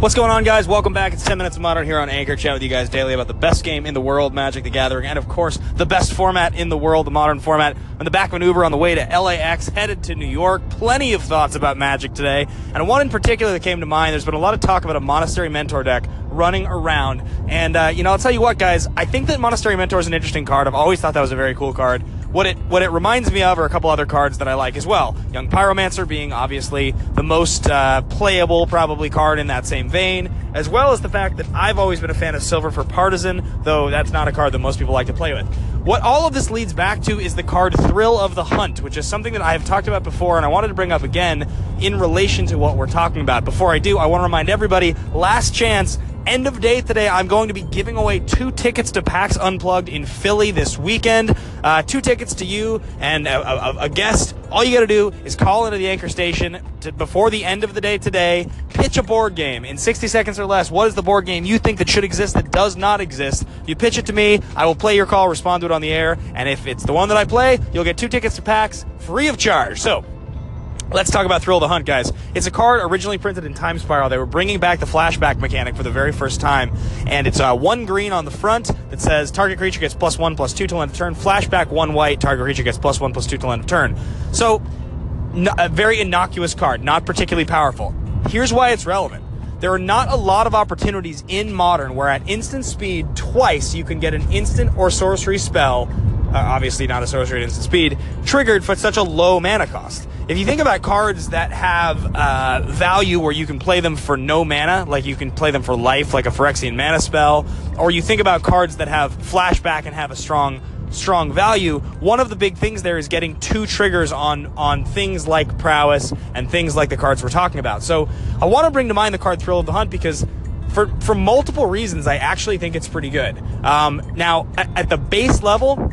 What's going on, guys? Welcome back. It's 10 Minutes of Modern here on Anchor. Chat with you guys daily about the best game in the world, Magic the Gathering, and of course, the best format in the world, the modern format. On the back of an Uber on the way to LAX, headed to New York. Plenty of thoughts about Magic today, and one in particular that came to mind. There's been a lot of talk about a Monastery Mentor deck running around, and uh, you know, I'll tell you what, guys. I think that Monastery Mentor is an interesting card. I've always thought that was a very cool card. What it what it reminds me of are a couple other cards that I like as well. Young Pyromancer being obviously the most uh, playable, probably card in that same vein, as well as the fact that I've always been a fan of Silverfur Partisan, though that's not a card that most people like to play with. What all of this leads back to is the card Thrill of the Hunt, which is something that I have talked about before and I wanted to bring up again in relation to what we're talking about. Before I do, I want to remind everybody last chance end of day today, I'm going to be giving away two tickets to PAX Unplugged in Philly this weekend. Uh, two tickets to you and a, a, a guest. All you got to do is call into the anchor station to, before the end of the day today. Pitch a board game in 60 seconds or less. What is the board game you think that should exist that does not exist? You pitch it to me. I will play your call, respond to it on the air, and if it's the one that I play, you'll get two tickets to PAX free of charge. So Let's talk about Thrill the Hunt, guys. It's a card originally printed in Time Spiral. They were bringing back the flashback mechanic for the very first time, and it's uh, one green on the front that says target creature gets plus one plus two till end of turn. Flashback one white, target creature gets plus one plus two till end of turn. So, a very innocuous card, not particularly powerful. Here's why it's relevant. There are not a lot of opportunities in Modern where at instant speed, twice you can get an instant or sorcery spell, obviously not a at instant speed, triggered for such a low mana cost if you think about cards that have uh, value where you can play them for no mana, like you can play them for life, like a Phyrexian mana spell, or you think about cards that have flashback and have a strong strong value, one of the big things there is getting two triggers on on things like prowess and things like the cards we're talking about. So I want to bring to mind the card Thrill of the Hunt because for for multiple reasons I actually think it's pretty good. Um, now at, at the base level,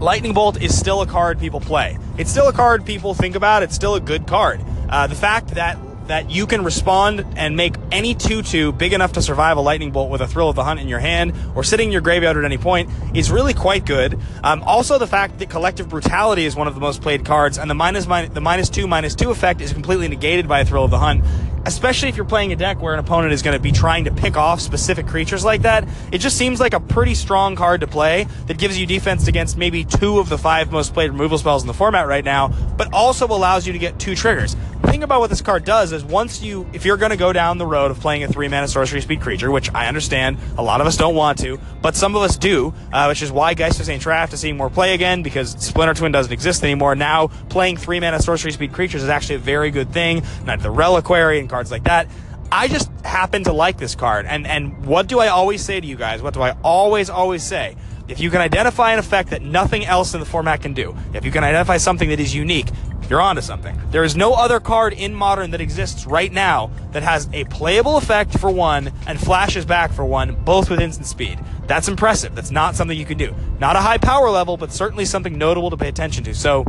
Lightning Bolt is still a card people play. It's still a card people think about. It's still a good card. Uh, the fact that that you can respond and make any 2-2 big enough to survive a lightning bolt with a thrill of the hunt in your hand or sitting in your graveyard at any point is really quite good. Um, also, the fact that collective brutality is one of the most played cards, and the minus, minus the minus two minus two effect is completely negated by a thrill of the hunt especially if you're playing a deck where an opponent is going to be trying to pick off specific creatures like that, it just seems like a pretty strong card to play that gives you defense against maybe two of the five most played removal spells in the format right now, but also allows you to get two triggers. Thing about what this card does is once you, if you're going to go down the road of playing a three mana sorcery speed creature, which I understand a lot of us don't want to, but some of us do, uh, which is why Geist of St. Traft is seeing more play again because Splinter Twin doesn't exist anymore. Now playing three mana sorcery speed creatures is actually a very good thing. Not the Reliquary and cards like that. I just happen to like this card. And, and what do I always say to you guys? What do I always, always say? If you can identify an effect that nothing else in the format can do, if you can identify something that is unique, you're onto something. There is no other card in Modern that exists right now that has a playable effect for one and flashes back for one, both with instant speed. That's impressive. That's not something you can do. Not a high power level, but certainly something notable to pay attention to. So,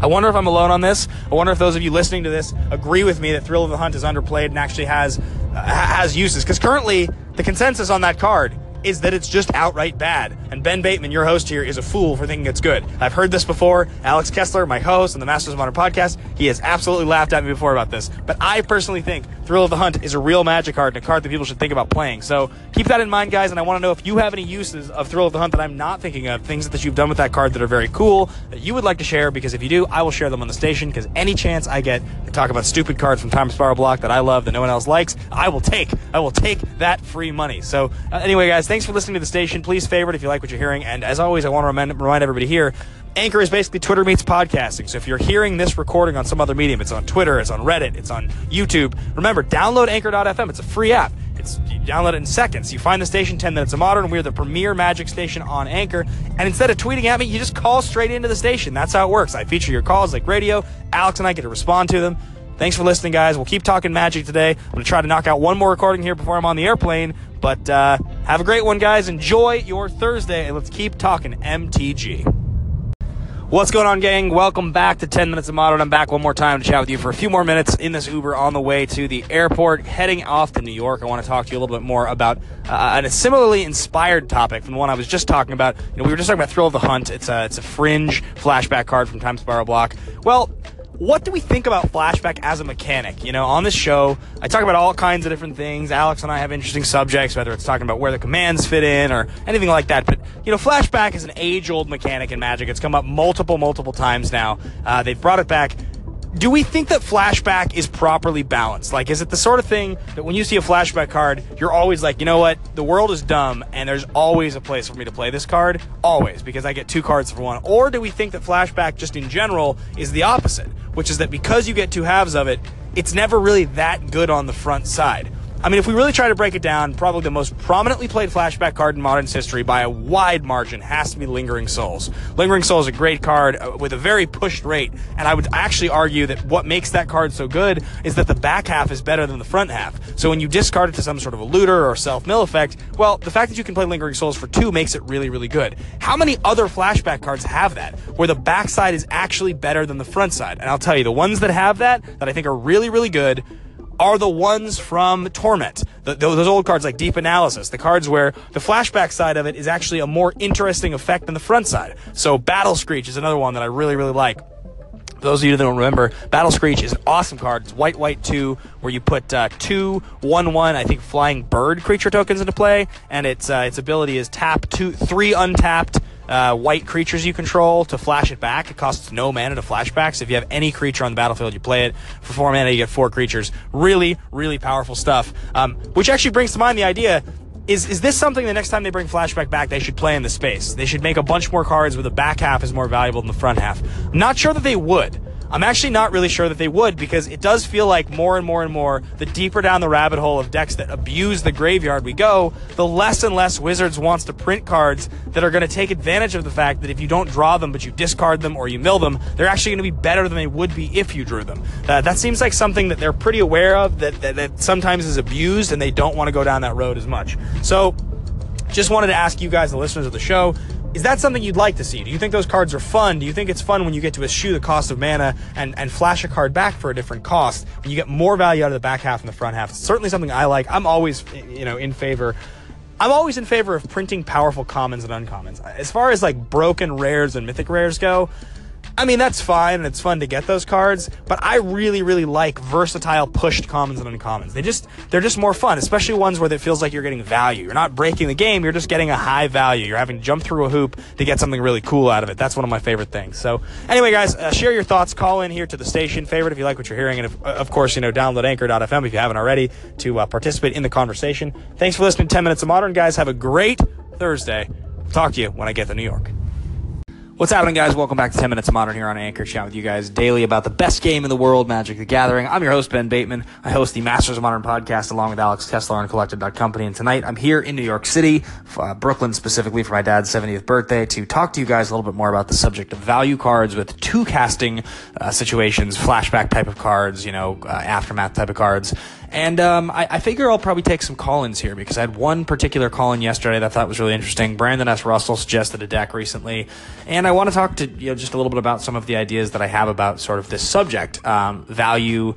I wonder if I'm alone on this. I wonder if those of you listening to this agree with me that Thrill of the Hunt is underplayed and actually has uh, has uses. Because currently, the consensus on that card is that it's just outright bad. And Ben Bateman, your host here, is a fool for thinking it's good. I've heard this before. Alex Kessler, my host on the Masters of Modern podcast, he has absolutely laughed at me before about this. But I personally think Thrill of the Hunt is a real magic card and a card that people should think about playing. So keep that in mind, guys. And I want to know if you have any uses of Thrill of the Hunt that I'm not thinking of, things that you've done with that card that are very cool that you would like to share. Because if you do, I will share them on the station. Because any chance I get to talk about stupid cards from Time Spiral Block that I love that no one else likes, I will take. I will take that free money. So uh, anyway, guys, thanks for listening to the station. Please favorite if you like what you're hearing. And as always, I want to remind, remind everybody here Anchor is basically Twitter meets podcasting. So if you're hearing this recording on some other medium, it's on Twitter, it's on Reddit, it's on YouTube. Remember, download Anchor.fm. It's a free app. It's you download it in seconds. You find the station 10 minutes of modern. We're the premier magic station on Anchor. And instead of tweeting at me, you just call straight into the station. That's how it works. I feature your calls like radio. Alex and I get to respond to them. Thanks for listening, guys. We'll keep talking magic today. I'm going to try to knock out one more recording here before I'm on the airplane. But uh, have a great one, guys. Enjoy your Thursday, and let's keep talking MTG. What's going on, gang? Welcome back to 10 Minutes of Modern. I'm back one more time to chat with you for a few more minutes in this Uber on the way to the airport, heading off to New York. I want to talk to you a little bit more about uh, a similarly inspired topic from the one I was just talking about. You know, we were just talking about Thrill of the Hunt. It's a, it's a fringe flashback card from Time Spiral Block. Well, what do we think about flashback as a mechanic? You know, on this show, I talk about all kinds of different things. Alex and I have interesting subjects, whether it's talking about where the commands fit in or anything like that. But, you know, flashback is an age old mechanic in Magic. It's come up multiple, multiple times now. Uh, they've brought it back do we think that flashback is properly balanced? Like, is it the sort of thing that when you see a flashback card, you're always like, you know what? The world is dumb, and there's always a place for me to play this card. Always, because I get two cards for one. Or do we think that flashback, just in general, is the opposite? Which is that because you get two halves of it, it's never really that good on the front side. I mean, if we really try to break it down, probably the most prominently played flashback card in Modern's history by a wide margin has to be Lingering Souls. Lingering Souls is a great card uh, with a very pushed rate, and I would actually argue that what makes that card so good is that the back half is better than the front half. So when you discard it to some sort of a looter or self mill effect, well, the fact that you can play Lingering Souls for two makes it really, really good. How many other flashback cards have that, where the backside is actually better than the front side? And I'll tell you, the ones that have that, that I think are really, really good, are the ones from Torment. The, those old cards like Deep Analysis, the cards where the flashback side of it is actually a more interesting effect than the front side. So Battle Screech is another one that I really, really like. Those of you that don't remember, Battle Screech is an awesome card. It's white, white two, where you put uh, two, one, one, I think flying bird creature tokens into play, and its uh, its ability is tap two, three untapped uh, white creatures you control to flash it back. It costs no mana to flashback. So if you have any creature on the battlefield, you play it for four mana. You get four creatures. Really, really powerful stuff. Um, which actually brings to mind the idea. Is, is this something the next time they bring flashback back they should play in the space? They should make a bunch more cards where the back half is more valuable than the front half. I'm not sure that they would. I'm actually not really sure that they would because it does feel like more and more and more, the deeper down the rabbit hole of decks that abuse the graveyard we go, the less and less Wizards wants to print cards that are going to take advantage of the fact that if you don't draw them but you discard them or you mill them, they're actually going to be better than they would be if you drew them. Uh, that seems like something that they're pretty aware of that, that, that sometimes is abused and they don't want to go down that road as much. So, just wanted to ask you guys, the listeners of the show, is that something you'd like to see? Do you think those cards are fun? Do you think it's fun when you get to eschew the cost of mana and, and flash a card back for a different cost when you get more value out of the back half and the front half? It's certainly something I like. I'm always, you know, in favor. I'm always in favor of printing powerful commons and uncommons. As far as like broken rares and mythic rares go, I mean, that's fine and it's fun to get those cards, but I really, really like versatile pushed commons and uncommons. They just, they're just more fun, especially ones where it feels like you're getting value. You're not breaking the game, you're just getting a high value. You're having to jump through a hoop to get something really cool out of it. That's one of my favorite things. So, anyway, guys, uh, share your thoughts. Call in here to the station. Favorite if you like what you're hearing. And if, uh, of course, you know, download anchor.fm if you haven't already to uh, participate in the conversation. Thanks for listening to 10 Minutes of Modern, guys. Have a great Thursday. Talk to you when I get to New York. What's happening, guys? Welcome back to 10 Minutes of Modern here on Anchor, chat with you guys daily about the best game in the world, Magic the Gathering. I'm your host, Ben Bateman. I host the Masters of Modern podcast along with Alex Kessler on Collected.company. And tonight I'm here in New York City, uh, Brooklyn specifically for my dad's 70th birthday to talk to you guys a little bit more about the subject of value cards with two casting uh, situations, flashback type of cards, you know, uh, aftermath type of cards. And um, I, I, figure I'll probably take some call-ins here because I had one particular call-in yesterday that I thought was really interesting. Brandon S. Russell suggested a deck recently, and I want to talk to you know just a little bit about some of the ideas that I have about sort of this subject, um, value,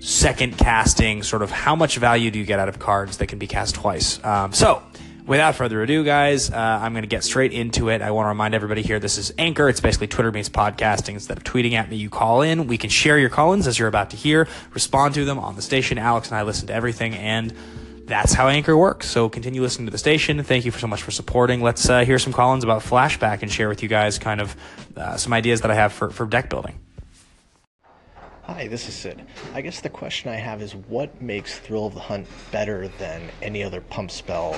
second casting, sort of how much value do you get out of cards that can be cast twice. Um, so without further ado, guys, uh, I'm going to get straight into it. I want to remind everybody here this is Anchor. It's basically Twitter meets podcasting. Instead of tweeting at me, you call in. We can share your call ins as you're about to hear, respond to them on the station. Alex and I listen to everything, and that's how Anchor works. So continue listening to the station. Thank you for so much for supporting. Let's uh, hear some call ins about Flashback and share with you guys kind of uh, some ideas that I have for, for deck building. Hi, this is Sid. I guess the question I have is what makes Thrill of the Hunt better than any other pump spell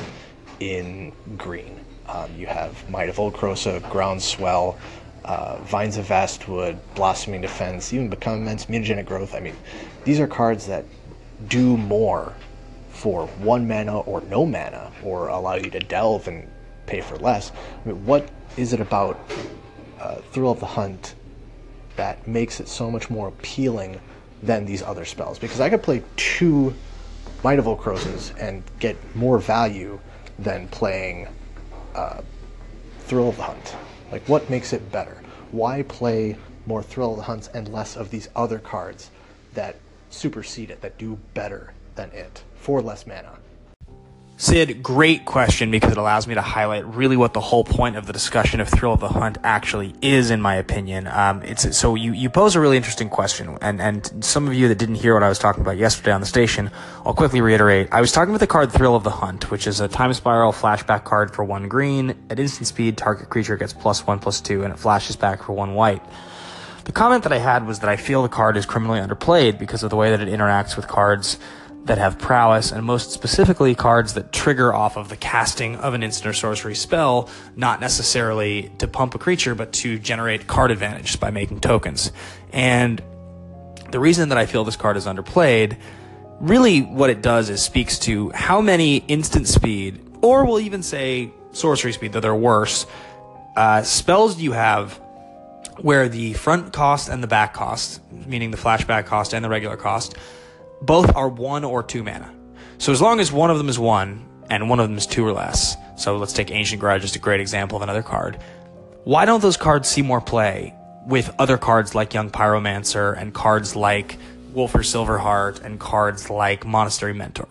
in green. Um, you have Might of Old Krosa, Groundswell, uh, Vines of Vastwood, Blossoming Defense, even Become Immense, Mutagenic Growth. I mean, these are cards that do more for one mana or no mana, or allow you to delve and pay for less. I mean, what is it about uh, Thrill of the Hunt that makes it so much more appealing than these other spells? Because I could play two Might of Old and get more value than playing uh, Thrill of the Hunt? Like, what makes it better? Why play more Thrill of the Hunts and less of these other cards that supersede it, that do better than it for less mana? Sid, great question because it allows me to highlight really what the whole point of the discussion of Thrill of the Hunt actually is, in my opinion. Um, it's so you you pose a really interesting question, and and some of you that didn't hear what I was talking about yesterday on the station, I'll quickly reiterate. I was talking about the card Thrill of the Hunt, which is a time spiral flashback card for one green. At instant speed, target creature gets plus one plus two, and it flashes back for one white. The comment that I had was that I feel the card is criminally underplayed because of the way that it interacts with cards that have prowess, and most specifically cards that trigger off of the casting of an instant or sorcery spell, not necessarily to pump a creature, but to generate card advantage by making tokens. And the reason that I feel this card is underplayed, really what it does is speaks to how many instant speed, or we'll even say sorcery speed, though they're worse, uh, spells do you have where the front cost and the back cost, meaning the flashback cost and the regular cost, both are one or two mana. So as long as one of them is one and one of them is two or less, so let's take Ancient Grudge as a great example of another card. Why don't those cards see more play with other cards like Young Pyromancer and cards like Wolfir Silverheart and cards like Monastery Mentor?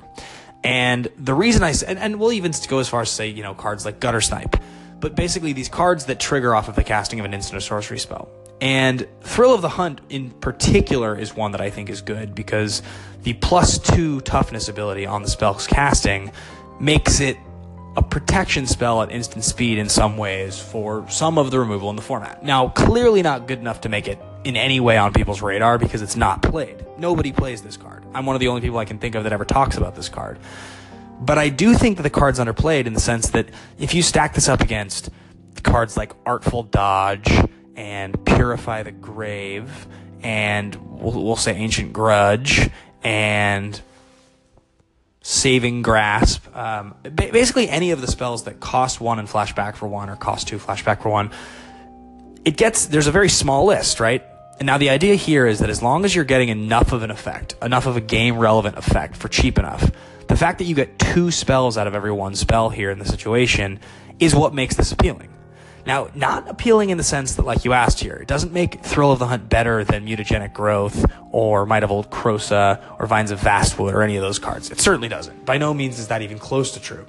And the reason I and, and we'll even go as far as say, you know, cards like Guttersnipe. but basically these cards that trigger off of the casting of an instant or sorcery spell. And Thrill of the Hunt in particular is one that I think is good because the plus two toughness ability on the spell's casting makes it a protection spell at instant speed in some ways for some of the removal in the format. Now, clearly not good enough to make it in any way on people's radar because it's not played. Nobody plays this card. I'm one of the only people I can think of that ever talks about this card. But I do think that the card's underplayed in the sense that if you stack this up against cards like Artful Dodge and Purify the Grave and we'll, we'll say Ancient Grudge and saving grasp um, basically any of the spells that cost one and flashback for one or cost two flashback for one it gets there's a very small list right? And now the idea here is that as long as you're getting enough of an effect enough of a game relevant effect for cheap enough the fact that you get two spells out of every one spell here in the situation is what makes this appealing now, not appealing in the sense that, like you asked here, it doesn't make Thrill of the Hunt better than Mutagenic Growth or Might of Old Krosa or Vines of Vastwood or any of those cards. It certainly doesn't. By no means is that even close to true.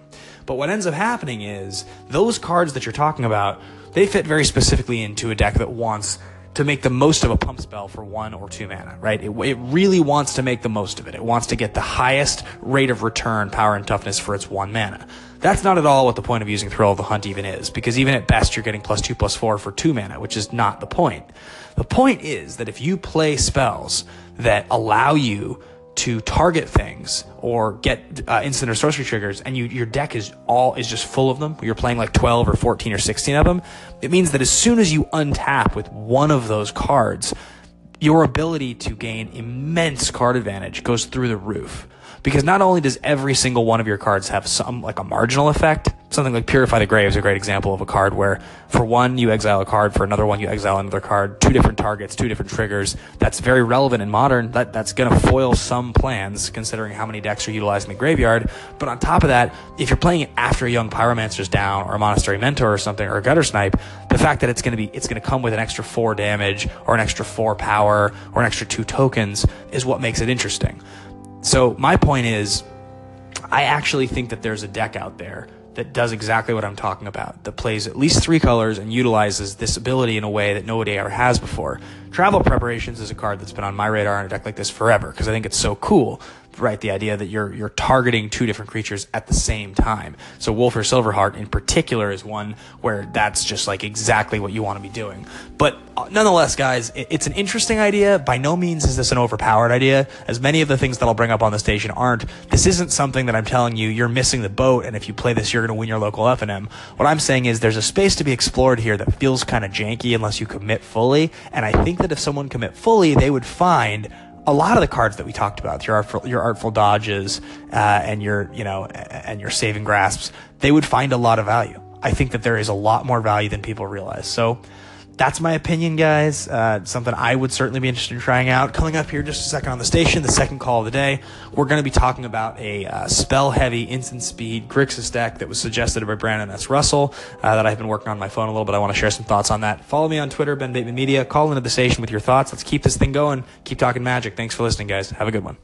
But what ends up happening is those cards that you're talking about, they fit very specifically into a deck that wants to make the most of a pump spell for one or two mana, right? It, it, really wants to make the most of it. It wants to get the highest rate of return, power, and toughness for its one mana. That's not at all what the point of using Thrill of the Hunt even is, because even at best you're getting plus two, plus four for two mana, which is not the point. The point is that if you play spells that allow you to target things or get uh, instant or sorcery triggers and you, your deck is all is just full of them you're playing like 12 or 14 or 16 of them it means that as soon as you untap with one of those cards your ability to gain immense card advantage goes through the roof because not only does every single one of your cards have some like a marginal effect something like purify the grave is a great example of a card where for one you exile a card for another one you exile another card two different targets two different triggers. That's very relevant in modern. That that's going to foil some plans considering how many decks are utilizing the graveyard. But on top of that if you're playing it after a young pyromancer's down or a monastery mentor or something or a guttersnipe, the fact that it's to be it's going to come with an extra four damage or an extra four power or an extra two tokens is what makes it interesting so my point is, I actually think that there's a deck out there that does exactly what I'm talking about, that plays at least three colors and utilizes this ability in a way that nobody ever has before. Travel Preparations is a card that's been on my radar on a deck like this forever because I think it's so cool right? The idea that you're you're targeting two different creatures at the same time. So Wolfir Silverheart in particular is one where that's just like exactly what you want to be doing. But uh, nonetheless, guys, it's an interesting idea. By no means is this an overpowered idea. As many of the things that I'll bring up on the station aren't. This isn't something that I'm telling you you're missing the boat, and if you play this, you're going to win your local FNM. What I'm saying is there's a space to be explored here that feels kind of janky unless you commit fully. And I think that if someone commit fully, they would find a lot of the cards that we talked about, your artful, your artful dodges, uh, and your, you know, and your saving grasps, they would find a lot of value. I think that there is a lot more value than people realize. So that's my opinion, guys. Uh, something I would certainly be interested in trying out. Coming up here just a second on the station, the second call of the day, we're going to be talking about a uh, spell heavy instant speed Grixis deck that was suggested by Brandon S. Russell uh, that I've been working on my phone a little bit. I want to share some thoughts on that. Follow me on Twitter, Ben Bateman Media. Call into the station with your thoughts. Let's keep this thing going. Keep talking magic. Thanks for listening, guys. Have a good one.